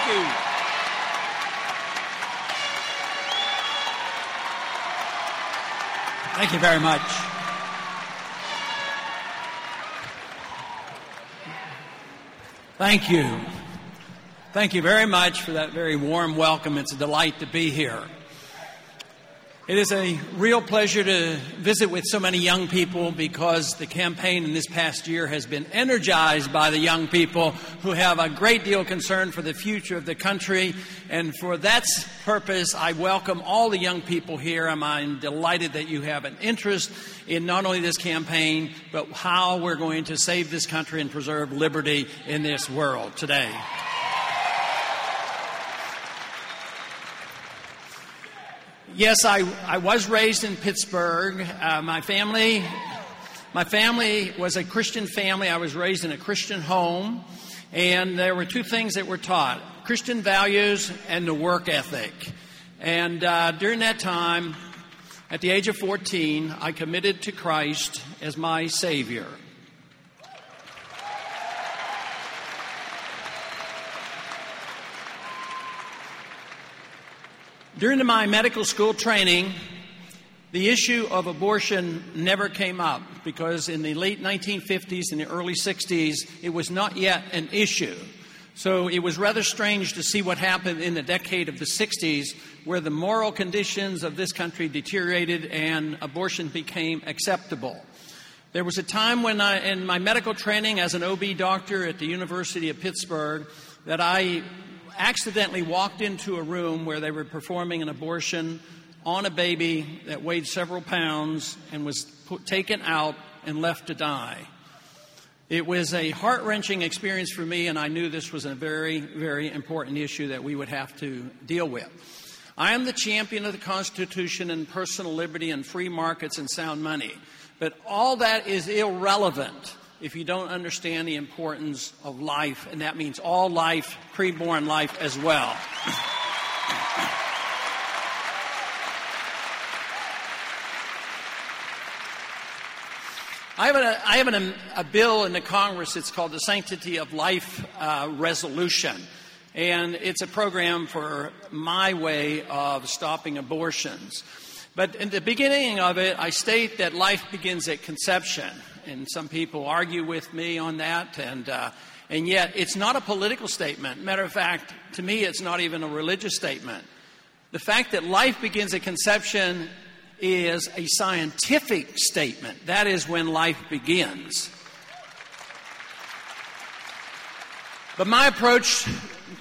Thank you. Thank you very much. Thank you. Thank you very much for that very warm welcome. It's a delight to be here. It is a real pleasure to visit with so many young people because the campaign in this past year has been energized by the young people who have a great deal of concern for the future of the country. And for that purpose, I welcome all the young people here. I'm delighted that you have an interest in not only this campaign, but how we're going to save this country and preserve liberty in this world today. Yes, I, I was raised in Pittsburgh. Uh, my family, my family was a Christian family. I was raised in a Christian home, and there were two things that were taught: Christian values and the work ethic. And uh, during that time, at the age of 14, I committed to Christ as my Savior. During my medical school training, the issue of abortion never came up because in the late 1950s and the early 60s, it was not yet an issue. So it was rather strange to see what happened in the decade of the 60s, where the moral conditions of this country deteriorated and abortion became acceptable. There was a time when I, in my medical training as an OB doctor at the University of Pittsburgh, that I accidentally walked into a room where they were performing an abortion on a baby that weighed several pounds and was put, taken out and left to die. It was a heart wrenching experience for me, and I knew this was a very, very important issue that we would have to deal with. I am the champion of the Constitution and personal liberty and free markets and sound money. But all that is irrelevant if you don't understand the importance of life, and that means all life, preborn life as well. I have, a, I have an, a bill in the Congress. It's called the Sanctity of Life uh, Resolution. And it's a program for my way of stopping abortions. But in the beginning of it, I state that life begins at conception and some people argue with me on that. And, uh, and yet, it's not a political statement. Matter of fact, to me, it's not even a religious statement. The fact that life begins at conception is a scientific statement. That is when life begins. But my approach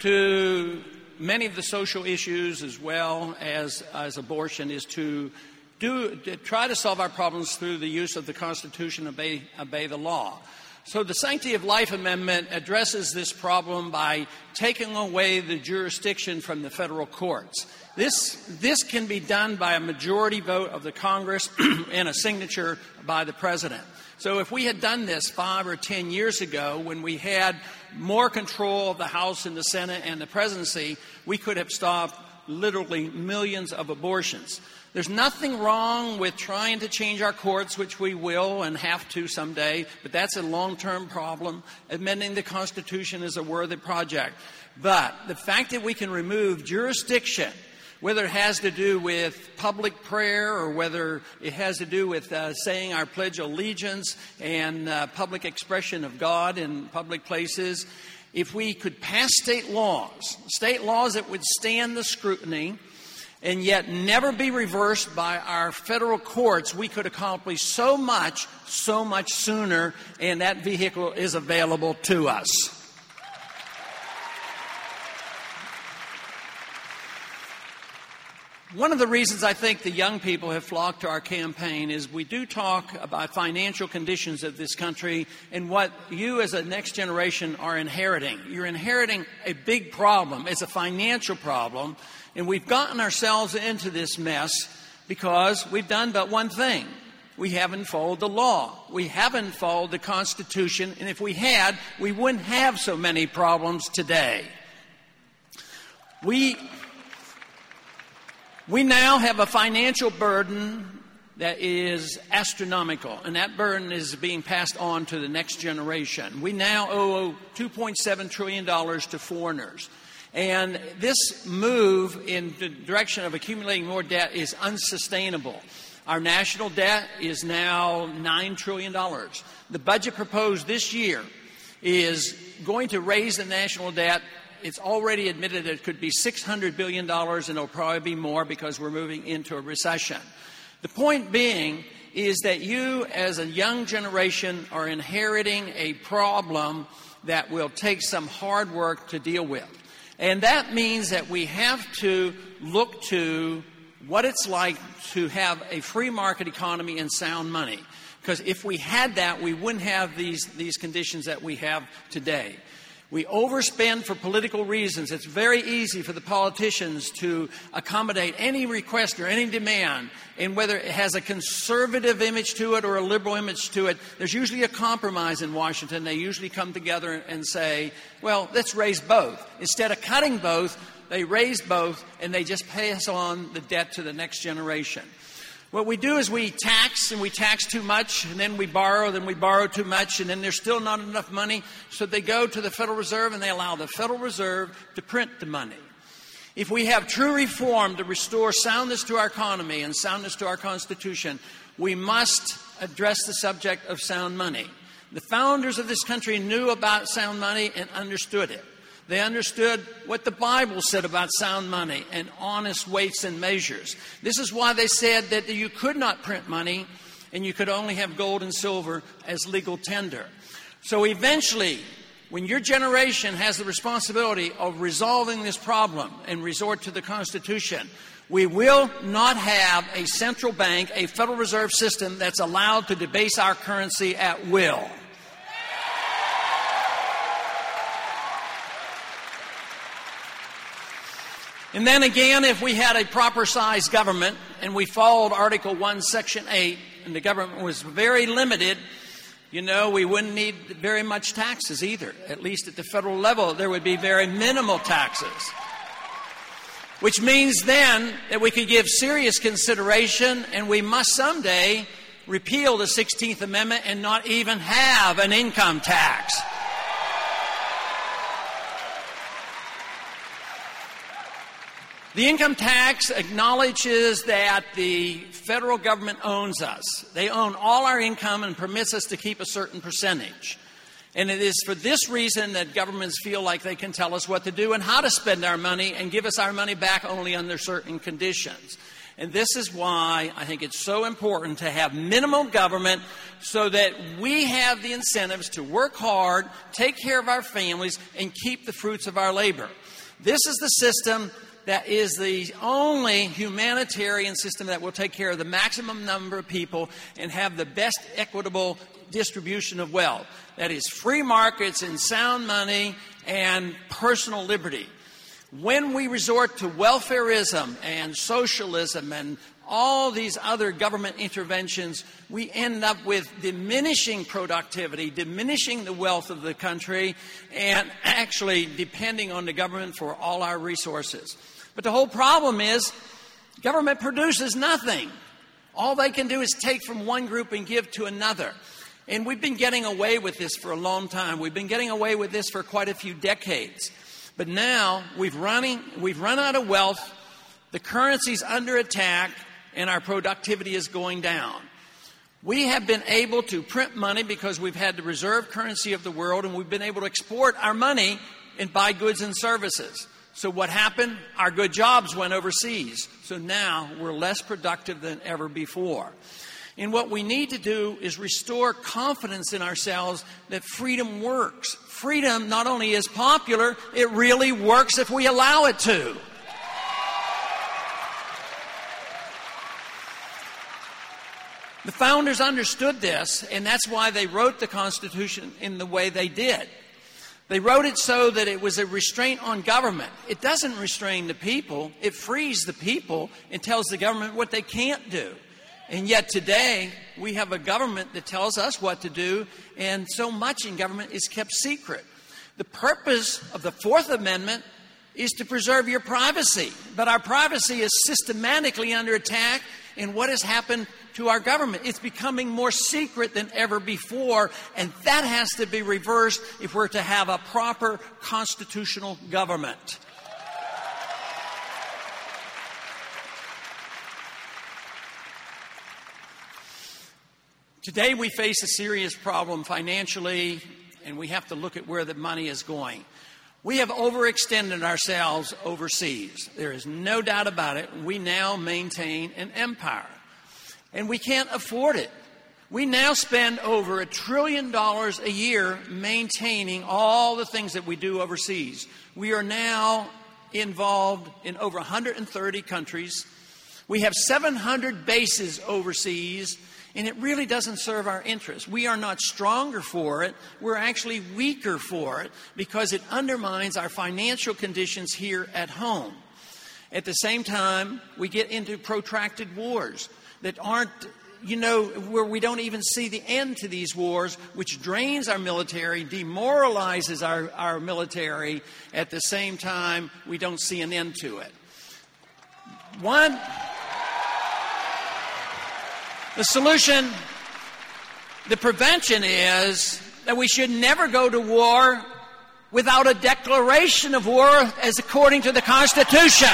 to many of the social issues, as well as, as abortion, is to do, try to solve our problems through the use of the Constitution, obey, obey the law. So, the Sanctity of Life Amendment addresses this problem by taking away the jurisdiction from the federal courts. This, this can be done by a majority vote of the Congress and a signature by the President. So, if we had done this five or ten years ago when we had more control of the House and the Senate and the presidency, we could have stopped literally millions of abortions. There's nothing wrong with trying to change our courts, which we will and have to someday, but that's a long term problem. Amending the Constitution is a worthy project. But the fact that we can remove jurisdiction, whether it has to do with public prayer or whether it has to do with uh, saying our Pledge of Allegiance and uh, public expression of God in public places, if we could pass state laws, state laws that would stand the scrutiny, and yet never be reversed by our federal courts, we could accomplish so much, so much sooner, and that vehicle is available to us. One of the reasons I think the young people have flocked to our campaign is we do talk about financial conditions of this country and what you as a next generation are inheriting. You're inheriting a big problem. It's a financial problem and we've gotten ourselves into this mess because we've done but one thing. We haven't followed the law. We haven't followed the Constitution. And if we had, we wouldn't have so many problems today. We, we now have a financial burden that is astronomical, and that burden is being passed on to the next generation. We now owe $2.7 trillion to foreigners. And this move in the direction of accumulating more debt is unsustainable. Our national debt is now $9 trillion. The budget proposed this year is going to raise the national debt. It's already admitted it could be $600 billion, and it'll probably be more because we're moving into a recession. The point being is that you, as a young generation, are inheriting a problem that will take some hard work to deal with. And that means that we have to look to what it's like to have a free market economy and sound money. Because if we had that, we wouldn't have these, these conditions that we have today. We overspend for political reasons. It's very easy for the politicians to accommodate any request or any demand, and whether it has a conservative image to it or a liberal image to it, there's usually a compromise in Washington. They usually come together and say, well, let's raise both. Instead of cutting both, they raise both and they just pass on the debt to the next generation. What we do is we tax and we tax too much, and then we borrow, then we borrow too much, and then there's still not enough money. So they go to the Federal Reserve and they allow the Federal Reserve to print the money. If we have true reform to restore soundness to our economy and soundness to our Constitution, we must address the subject of sound money. The founders of this country knew about sound money and understood it. They understood what the Bible said about sound money and honest weights and measures. This is why they said that you could not print money and you could only have gold and silver as legal tender. So eventually, when your generation has the responsibility of resolving this problem and resort to the Constitution, we will not have a central bank, a Federal Reserve system that's allowed to debase our currency at will. And then again, if we had a proper sized government and we followed Article 1, Section 8, and the government was very limited, you know, we wouldn't need very much taxes either. At least at the federal level, there would be very minimal taxes. Which means then that we could give serious consideration and we must someday repeal the 16th Amendment and not even have an income tax. The income tax acknowledges that the federal government owns us. They own all our income and permits us to keep a certain percentage. And it is for this reason that governments feel like they can tell us what to do and how to spend our money and give us our money back only under certain conditions. And this is why I think it's so important to have minimal government so that we have the incentives to work hard, take care of our families, and keep the fruits of our labor. This is the system that is the only humanitarian system that will take care of the maximum number of people and have the best equitable distribution of wealth. That is free markets and sound money and personal liberty. When we resort to welfareism and socialism and all these other government interventions, we end up with diminishing productivity, diminishing the wealth of the country, and actually depending on the government for all our resources. But the whole problem is government produces nothing. All they can do is take from one group and give to another. And we've been getting away with this for a long time. We've been getting away with this for quite a few decades. But now we've, running, we've run out of wealth, the currency's under attack, and our productivity is going down. We have been able to print money because we've had the reserve currency of the world, and we've been able to export our money and buy goods and services. So, what happened? Our good jobs went overseas. So now we're less productive than ever before. And what we need to do is restore confidence in ourselves that freedom works. Freedom not only is popular, it really works if we allow it to. The founders understood this, and that's why they wrote the Constitution in the way they did. They wrote it so that it was a restraint on government. It doesn't restrain the people, it frees the people and tells the government what they can't do. And yet today, we have a government that tells us what to do, and so much in government is kept secret. The purpose of the Fourth Amendment is to preserve your privacy, but our privacy is systematically under attack, and what has happened to our government. It's becoming more secret than ever before, and that has to be reversed if we're to have a proper constitutional government. Today, we face a serious problem financially, and we have to look at where the money is going. We have overextended ourselves overseas. There is no doubt about it. We now maintain an empire. And we can't afford it. We now spend over a trillion dollars a year maintaining all the things that we do overseas. We are now involved in over 130 countries. We have 700 bases overseas and it really doesn't serve our interests. We are not stronger for it, we're actually weaker for it because it undermines our financial conditions here at home. At the same time, we get into protracted wars that aren't, you know, where we don't even see the end to these wars, which drains our military, demoralizes our, our military. At the same time, we don't see an end to it. One. The solution, the prevention is that we should never go to war without a declaration of war as according to the Constitution.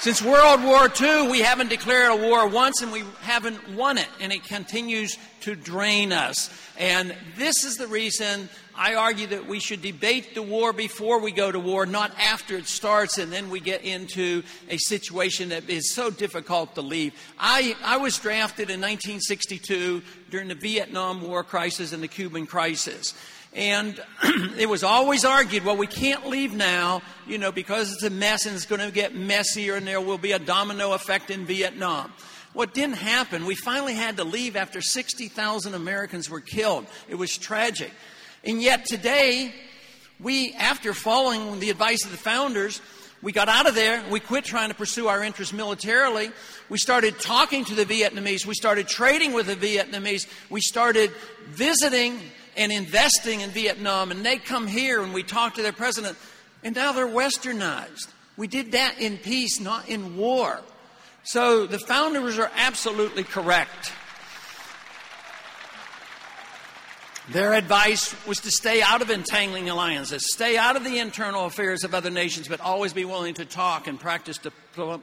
Since World War II, we haven't declared a war once and we haven't won it, and it continues to drain us. And this is the reason I argue that we should debate the war before we go to war, not after it starts, and then we get into a situation that is so difficult to leave. I, I was drafted in 1962 during the Vietnam War crisis and the Cuban crisis. And it was always argued, well, we can't leave now, you know, because it's a mess and it's going to get messier and there will be a domino effect in Vietnam. What didn't happen, we finally had to leave after 60,000 Americans were killed. It was tragic. And yet today, we, after following the advice of the founders, we got out of there. We quit trying to pursue our interests militarily. We started talking to the Vietnamese. We started trading with the Vietnamese. We started visiting and investing in Vietnam, and they come here and we talk to their president, and now they're westernized. We did that in peace, not in war. So the founders are absolutely correct. Their advice was to stay out of entangling alliances, stay out of the internal affairs of other nations, but always be willing to talk and practice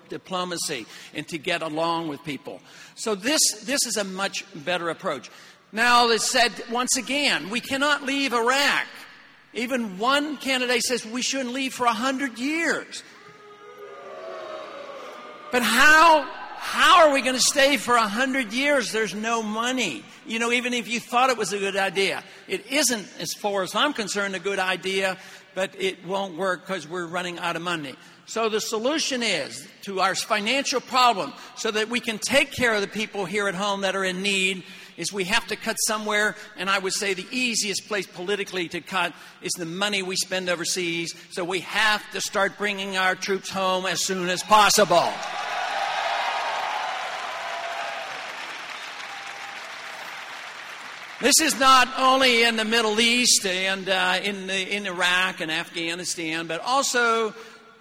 diplomacy and to get along with people. So this, this is a much better approach. Now, it's said once again, we cannot leave Iraq. Even one candidate says we shouldn't leave for a hundred years. But how, how are we going to stay for a hundred years? There's no money. You know, even if you thought it was a good idea, it isn't, as far as I'm concerned, a good idea, but it won't work because we're running out of money. So the solution is to our financial problem so that we can take care of the people here at home that are in need is we have to cut somewhere, and I would say the easiest place politically to cut is the money we spend overseas. So we have to start bringing our troops home as soon as possible. This is not only in the Middle East and uh, in, the, in Iraq and Afghanistan, but also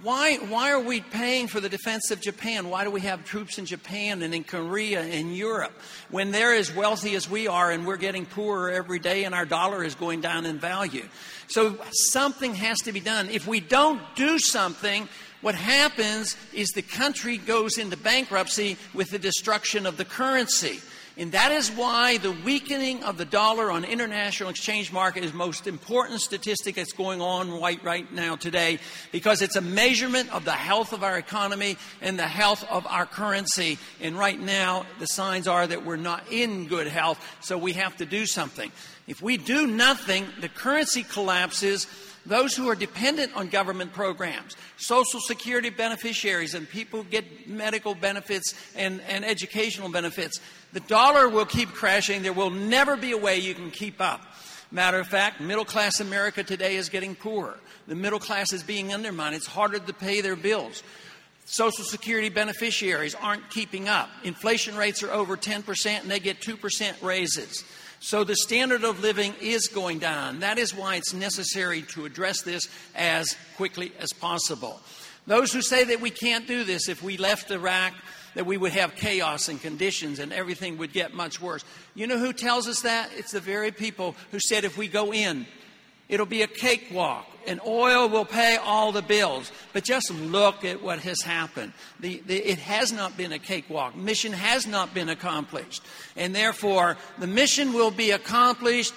why, why are we paying for the defense of Japan? Why do we have troops in Japan and in Korea and Europe when they're as wealthy as we are and we're getting poorer every day and our dollar is going down in value? So something has to be done. If we don't do something, what happens is the country goes into bankruptcy with the destruction of the currency. And that is why the weakening of the dollar on international exchange market is most important statistic that's going on right, right now today because it's a measurement of the health of our economy and the health of our currency. And right now, the signs are that we're not in good health, so we have to do something. If we do nothing, the currency collapses those who are dependent on government programs, Social Security beneficiaries, and people who get medical benefits and, and educational benefits. The dollar will keep crashing. There will never be a way you can keep up. Matter of fact, middle class America today is getting poorer. The middle class is being undermined. It's harder to pay their bills. Social Security beneficiaries aren't keeping up. Inflation rates are over 10% and they get 2% raises. So the standard of living is going down. That is why it's necessary to address this as quickly as possible. Those who say that we can't do this if we left Iraq, that we would have chaos and conditions and everything would get much worse. You know who tells us that? It's the very people who said if we go in, It'll be a cakewalk, and oil will pay all the bills. But just look at what has happened. The, the, it has not been a cakewalk. Mission has not been accomplished. And therefore, the mission will be accomplished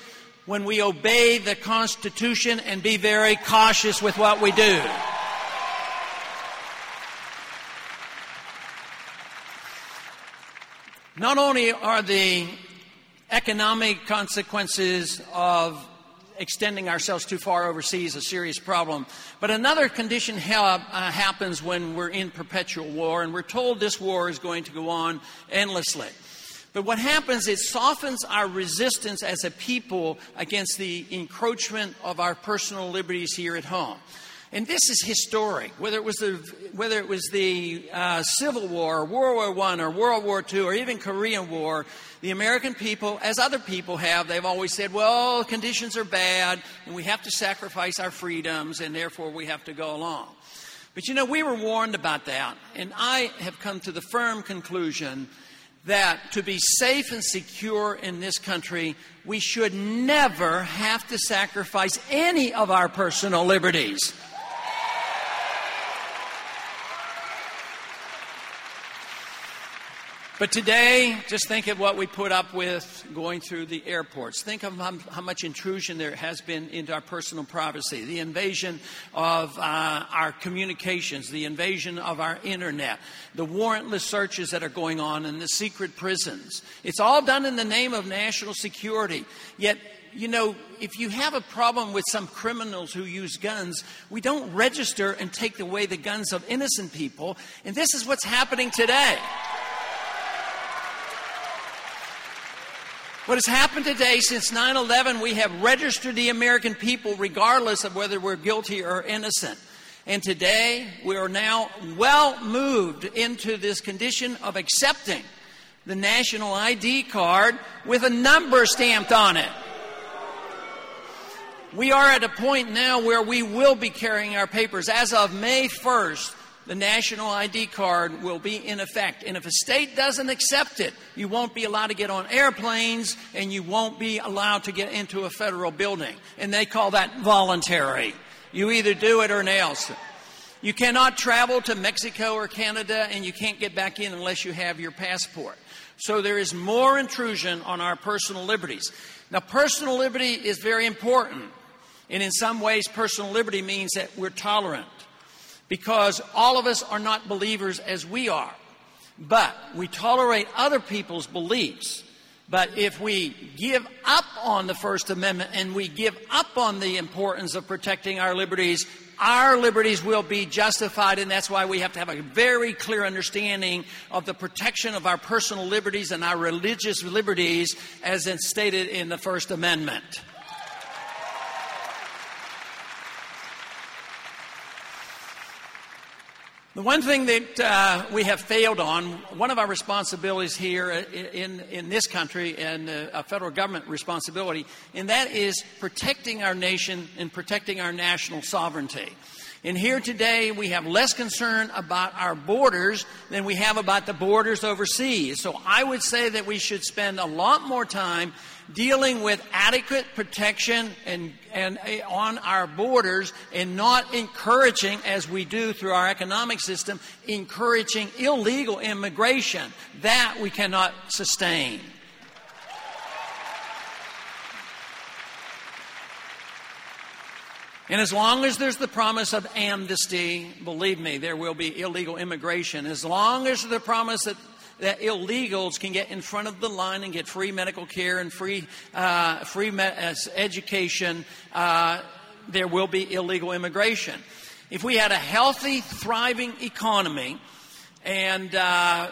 when we obey the Constitution and be very cautious with what we do. Not only are the economic consequences of extending ourselves too far overseas a serious problem. But another condition ha- uh, happens when we're in perpetual war, and we're told this war is going to go on endlessly. But what happens, it softens our resistance as a people against the encroachment of our personal liberties here at home. And this is historic, whether it was the, whether it was the uh, Civil War, or World War I, or World War II, or even Korean War, the American people, as other people have, they've always said, well, conditions are bad, and we have to sacrifice our freedoms, and therefore we have to go along. But you know, we were warned about that, and I have come to the firm conclusion that to be safe and secure in this country, we should never have to sacrifice any of our personal liberties. But today, just think of what we put up with going through the airports. Think of how, how much intrusion there has been into our personal privacy, the invasion of uh, our communications, the invasion of our internet, the warrantless searches that are going on in the secret prisons. It's all done in the name of national security. Yet, you know, if you have a problem with some criminals who use guns, we don't register and take away the guns of innocent people. And this is what's happening today. What has happened today since 9 11, we have registered the American people regardless of whether we're guilty or innocent. And today, we are now well moved into this condition of accepting the national ID card with a number stamped on it. We are at a point now where we will be carrying our papers. As of May 1st, the national ID card will be in effect. And if a state doesn't accept it, you won't be allowed to get on airplanes and you won't be allowed to get into a federal building. And they call that voluntary. You either do it or else. You cannot travel to Mexico or Canada and you can't get back in unless you have your passport. So there is more intrusion on our personal liberties. Now, personal liberty is very important. And in some ways, personal liberty means that we're tolerant because all of us are not believers as we are. But we tolerate other people's beliefs. But if we give up on the First Amendment and we give up on the importance of protecting our liberties, our liberties will be justified, and that's why we have to have a very clear understanding of the protection of our personal liberties and our religious liberties as stated in the First Amendment. The one thing that uh, we have failed on, one of our responsibilities here in, in this country and uh, a federal government responsibility, and that is protecting our nation and protecting our national sovereignty. And here today, we have less concern about our borders than we have about the borders overseas. So I would say that we should spend a lot more time dealing with adequate protection and, and uh, on our borders and not encouraging, as we do through our economic system, encouraging illegal immigration. That we cannot sustain. And as long as there's the promise of amnesty, believe me, there will be illegal immigration. As long as the promise that that illegals can get in front of the line and get free medical care and free, uh, free uh, education, uh, there will be illegal immigration. If we had a healthy, thriving economy, and uh,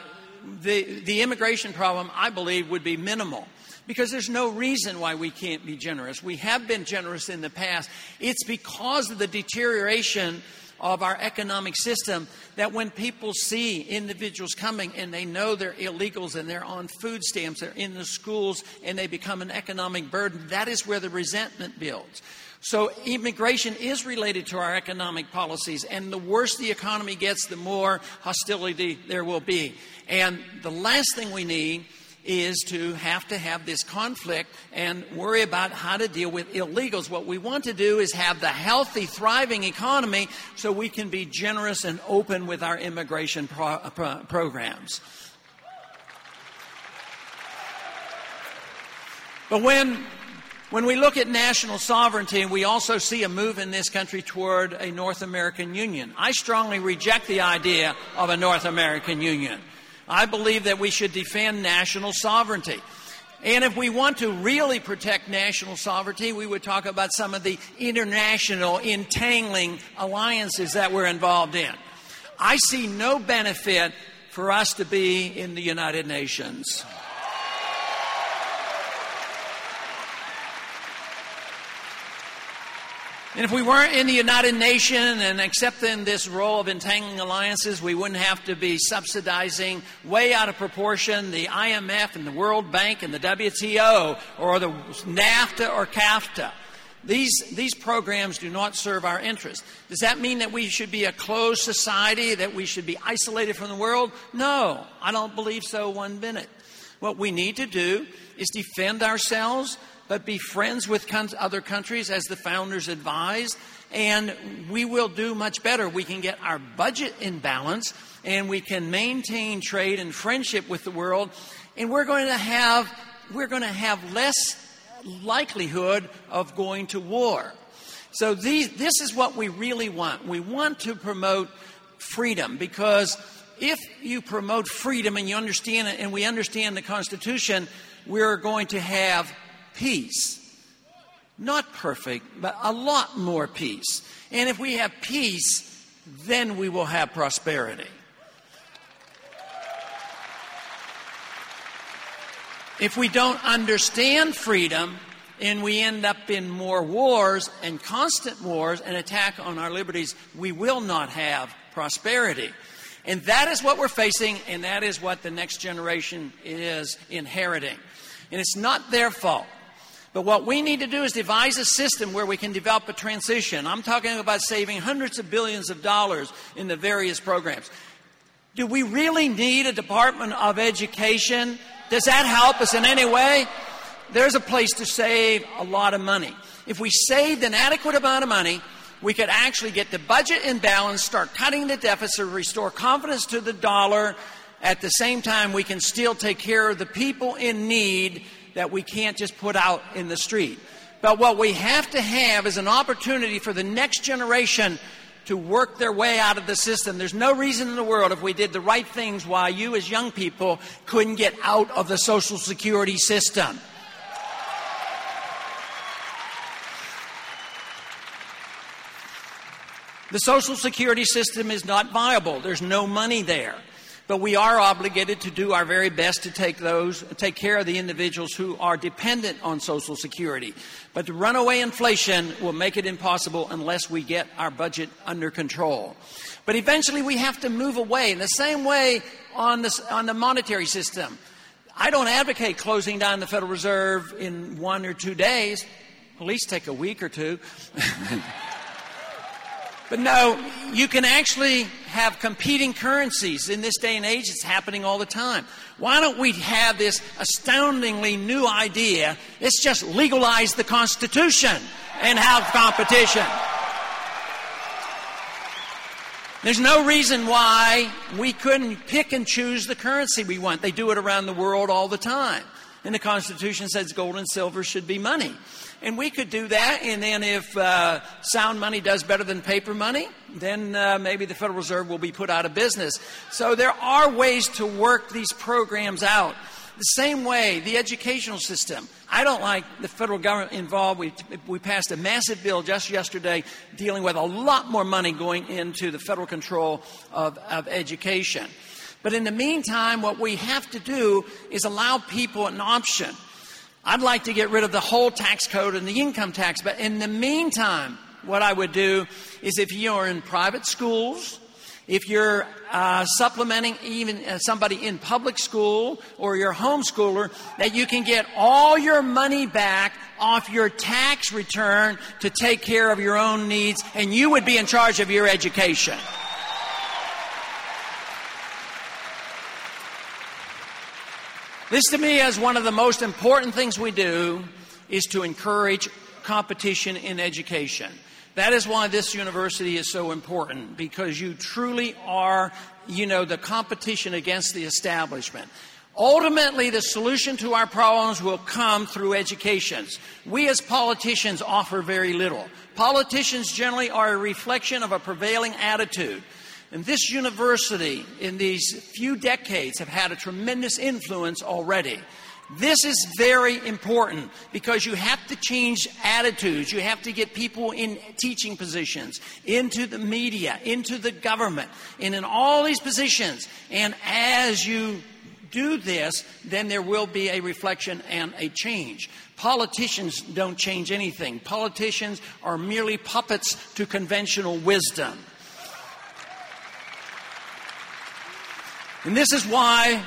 the, the immigration problem, I believe, would be minimal because there's no reason why we can't be generous. We have been generous in the past. It's because of the deterioration of our economic system that when people see individuals coming and they know they're illegals and they're on food stamps, they're in the schools and they become an economic burden, that is where the resentment builds. So, immigration is related to our economic policies, and the worse the economy gets, the more hostility there will be. And the last thing we need is to have to have this conflict and worry about how to deal with illegals. What we want to do is have the healthy, thriving economy so we can be generous and open with our immigration pro- uh, pro- programs. But when when we look at national sovereignty, we also see a move in this country toward a North American Union. I strongly reject the idea of a North American Union. I believe that we should defend national sovereignty. And if we want to really protect national sovereignty, we would talk about some of the international entangling alliances that we're involved in. I see no benefit for us to be in the United Nations. And if we weren't in the United Nations and accepting this role of entangling alliances, we wouldn't have to be subsidizing way out of proportion the IMF and the World Bank and the WTO or the NAFTA or CAFTA. These, these programs do not serve our interests. Does that mean that we should be a closed society, that we should be isolated from the world? No, I don't believe so one minute. What we need to do is defend ourselves but be friends with other countries as the founders advised, and we will do much better. We can get our budget in balance, and we can maintain trade and friendship with the world, and we're going to have we're going to have less likelihood of going to war. So these, this is what we really want. We want to promote freedom because if you promote freedom and you understand it and we understand the Constitution, we're going to have peace. Not perfect, but a lot more peace. And if we have peace, then we will have prosperity. If we don't understand freedom and we end up in more wars and constant wars and attack on our liberties, we will not have prosperity. And that is what we're facing, and that is what the next generation is inheriting. And it's not their fault. But what we need to do is devise a system where we can develop a transition. I'm talking about saving hundreds of billions of dollars in the various programs. Do we really need a Department of Education? Does that help us in any way? There's a place to save a lot of money. If we saved an adequate amount of money, we could actually get the budget in balance, start cutting the deficit, restore confidence to the dollar. At the same time, we can still take care of the people in need that we can't just put out in the street. But what we have to have is an opportunity for the next generation to work their way out of the system. There's no reason in the world, if we did the right things, why you as young people couldn't get out of the Social Security system. The Social Security system is not viable. There's no money there. But we are obligated to do our very best to take those, take care of the individuals who are dependent on Social Security. But the runaway inflation will make it impossible unless we get our budget under control. But eventually we have to move away in the same way on, on the monetary system. I don't advocate closing down the Federal Reserve in one or two days. At least take a week or two. But no, you can actually have competing currencies. In this day and age, it's happening all the time. Why don't we have this astoundingly new idea? Let's just legalize the Constitution and have competition. There's no reason why we couldn't pick and choose the currency we want. They do it around the world all the time. And the Constitution says gold and silver should be money. And we could do that, and then if uh, sound money does better than paper money, then uh, maybe the Federal Reserve will be put out of business. So there are ways to work these programs out. The same way, the educational system. I don't like the federal government involved. We, we passed a massive bill just yesterday dealing with a lot more money going into the federal control of, of education. But in the meantime, what we have to do is allow people an option. I'd like to get rid of the whole tax code and the income tax, but in the meantime, what I would do is if you're in private schools, if you're uh, supplementing even uh, somebody in public school or your homeschooler, that you can get all your money back off your tax return to take care of your own needs, and you would be in charge of your education. This to me is one of the most important things we do is to encourage competition in education. That is why this university is so important because you truly are, you know, the competition against the establishment. Ultimately, the solution to our problems will come through education. We as politicians offer very little. Politicians generally are a reflection of a prevailing attitude. And this university, in these few decades, have had a tremendous influence already. This is very important because you have to change attitudes. You have to get people in teaching positions, into the media, into the government, and in all these positions. And as you do this, then there will be a reflection and a change. Politicians don't change anything. Politicians are merely puppets to conventional wisdom. And this is why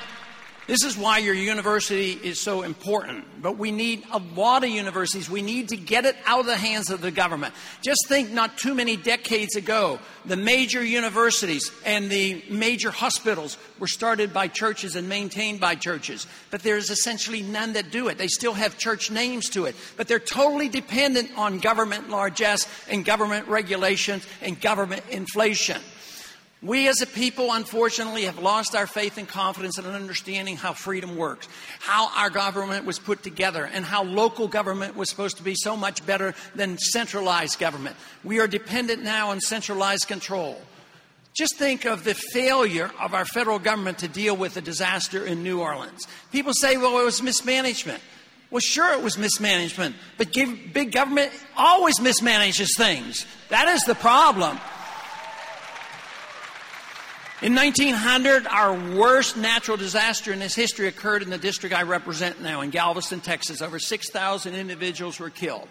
this is why your university is so important. But we need a lot of universities. We need to get it out of the hands of the government. Just think not too many decades ago, the major universities and the major hospitals were started by churches and maintained by churches. But there's essentially none that do it. They still have church names to it. But they're totally dependent on government largesse and government regulations and government inflation. We as a people, unfortunately, have lost our faith and confidence in understanding how freedom works, how our government was put together, and how local government was supposed to be so much better than centralized government. We are dependent now on centralized control. Just think of the failure of our federal government to deal with the disaster in New Orleans. People say, well, it was mismanagement. Well, sure, it was mismanagement, but big government always mismanages things. That is the problem. In 1900, our worst natural disaster in this history occurred in the district I represent now, in Galveston, Texas. Over 6,000 individuals were killed.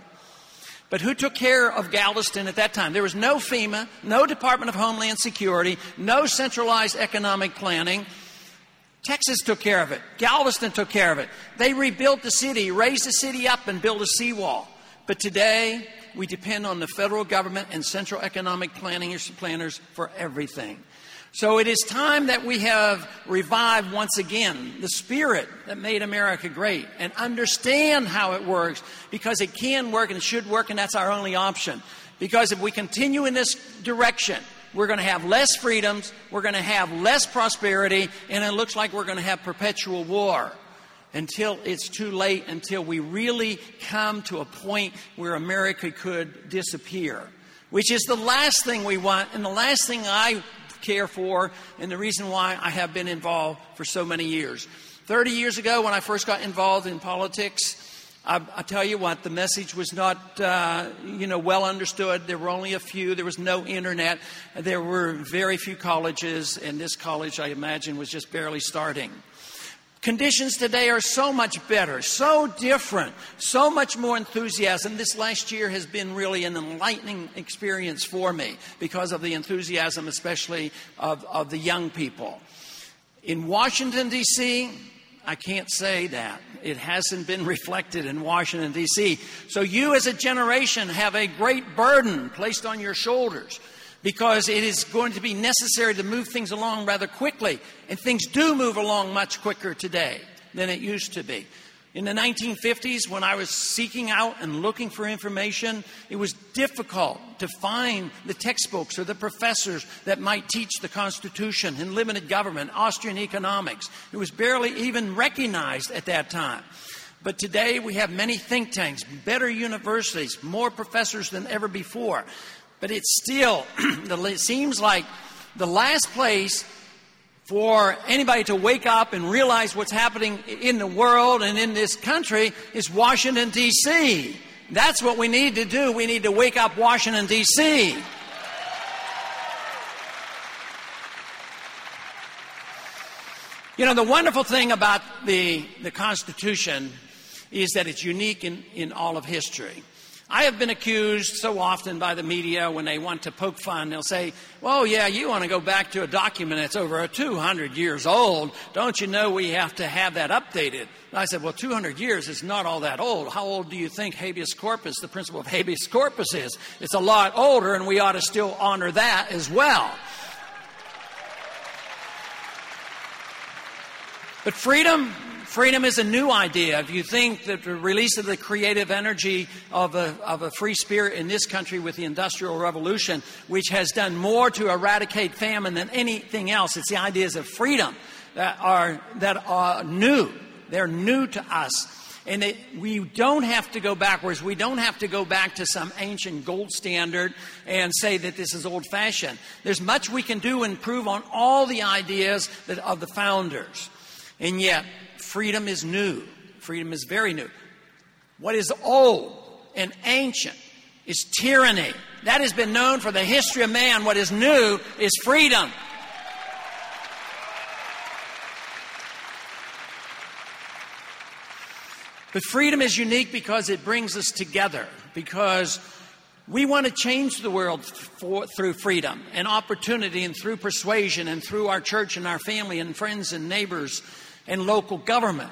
But who took care of Galveston at that time? There was no FEMA, no Department of Homeland Security, no centralized economic planning. Texas took care of it. Galveston took care of it. They rebuilt the city, raised the city up, and built a seawall. But today, we depend on the federal government and central economic planning planners for everything. So it is time that we have revived once again the spirit that made America great and understand how it works because it can work and it should work, and that's our only option. Because if we continue in this direction, we're going to have less freedoms, we're going to have less prosperity, and it looks like we're going to have perpetual war until it's too late, until we really come to a point where America could disappear, which is the last thing we want and the last thing I care for, and the reason why I have been involved for so many years. 30 years ago, when I first got involved in politics, I, I tell you what, the message was not, uh, you know, well understood. There were only a few. There was no internet. There were very few colleges, and this college, I imagine, was just barely starting. Conditions today are so much better, so different, so much more enthusiasm. This last year has been really an enlightening experience for me because of the enthusiasm, especially of, of the young people. In Washington, D.C., I can't say that. It hasn't been reflected in Washington, D.C. So you as a generation have a great burden placed on your shoulders because it is going to be necessary to move things along rather quickly. And things do move along much quicker today than it used to be. In the 1950s, when I was seeking out and looking for information, it was difficult to find the textbooks or the professors that might teach the Constitution and limited government, Austrian economics. It was barely even recognized at that time. But today we have many think tanks, better universities, more professors than ever before. But it still it seems like the last place for anybody to wake up and realize what's happening in the world and in this country is Washington, D.C. That's what we need to do. We need to wake up Washington, D.C. You know, the wonderful thing about the, the Constitution is that it's unique in, in all of history. I have been accused so often by the media when they want to poke fun. They'll say, Well, yeah, you want to go back to a document that's over 200 years old. Don't you know we have to have that updated? And I said, Well, 200 years is not all that old. How old do you think habeas corpus, the principle of habeas corpus, is? It's a lot older, and we ought to still honor that as well. But freedom Freedom is a new idea. If you think that the release of the creative energy of a, of a free spirit in this country with the Industrial Revolution, which has done more to eradicate famine than anything else, it's the ideas of freedom that are, that are new. They're new to us. And we don't have to go backwards. We don't have to go back to some ancient gold standard and say that this is old fashioned. There's much we can do and improve on all the ideas that, of the founders. And yet, freedom is new. Freedom is very new. What is old and ancient is tyranny. That has been known for the history of man. What is new is freedom. But freedom is unique because it brings us together, because we want to change the world for, through freedom and opportunity and through persuasion and through our church and our family and friends and neighbors and local government.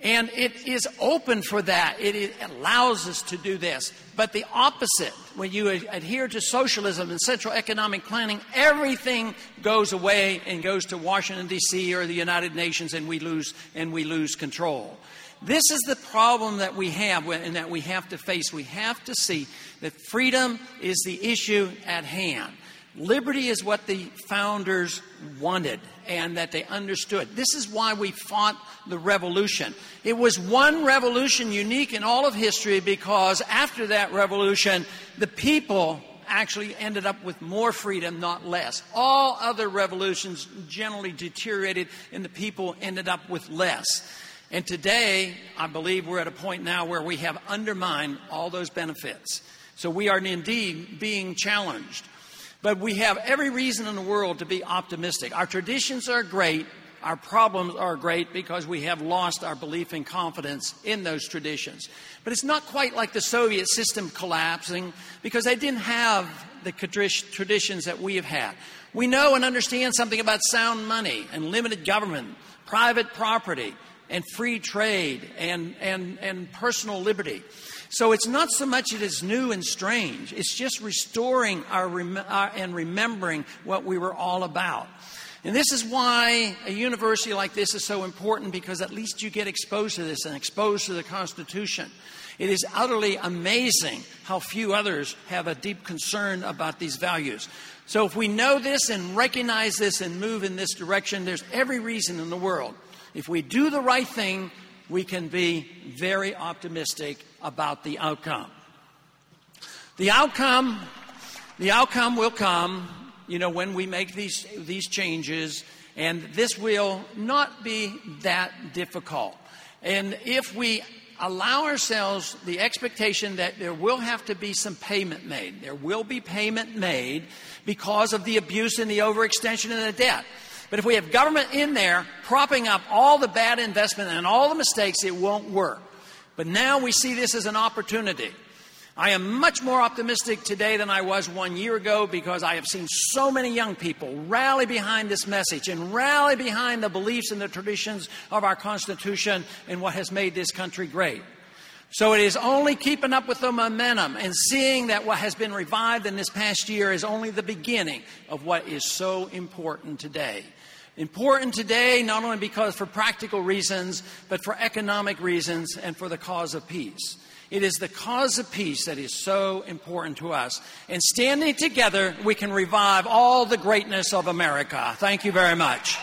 And it is open for that. It, allows us to do this. But the opposite, when you adhere to socialism and central economic planning, everything goes away and goes to Washington D.C. or the United Nations, and we lose and we lose control. This is the problem that we have and that we have to face. We have to see that freedom is the issue at hand. Liberty is what the founders wanted and that they understood. This is why we fought the revolution. It was one revolution unique in all of history because after that revolution, the people actually ended up with more freedom, not less. All other revolutions generally deteriorated and the people ended up with less. And today, I believe we're at a point now where we have undermined all those benefits. So we are indeed being challenged. But we have every reason in the world to be optimistic. Our traditions are great. Our problems are great because we have lost our belief and confidence in those traditions. But it's not quite like the Soviet system collapsing because they didn't have the traditions that we have had. We know and understand something about sound money and limited government, private property, and free trade and, and, and personal liberty. So it's not so much that it is new and strange, it's just restoring our, our, and remembering what we were all about. And this is why a university like this is so important because at least you get exposed to this and exposed to the Constitution. It is utterly amazing how few others have a deep concern about these values. So, if we know this and recognize this and move in this direction, there's every reason in the world if we do the right thing, we can be very optimistic about the outcome. The outcome, the outcome will come, you know, when we make these, these changes, and this will not be that difficult. And if we allow ourselves the expectation that there will have to be some payment made, there will be payment made because of the abuse and the overextension and the debt. But if we have government in there propping up all the bad investment and all the mistakes, it won't work. But now we see this as an opportunity. I am much more optimistic today than I was one year ago because I have seen so many young people rally behind this message and rally behind the beliefs and the traditions of our Constitution and what has made this country great. So it is only keeping up with the momentum and seeing that what has been revived in this past year is only the beginning of what is so important today. Important today, not only because for practical reasons, but for economic reasons and for the cause of peace. It is the cause of peace that is so important to us. And standing together, we can revive all the greatness of America. Thank you very much.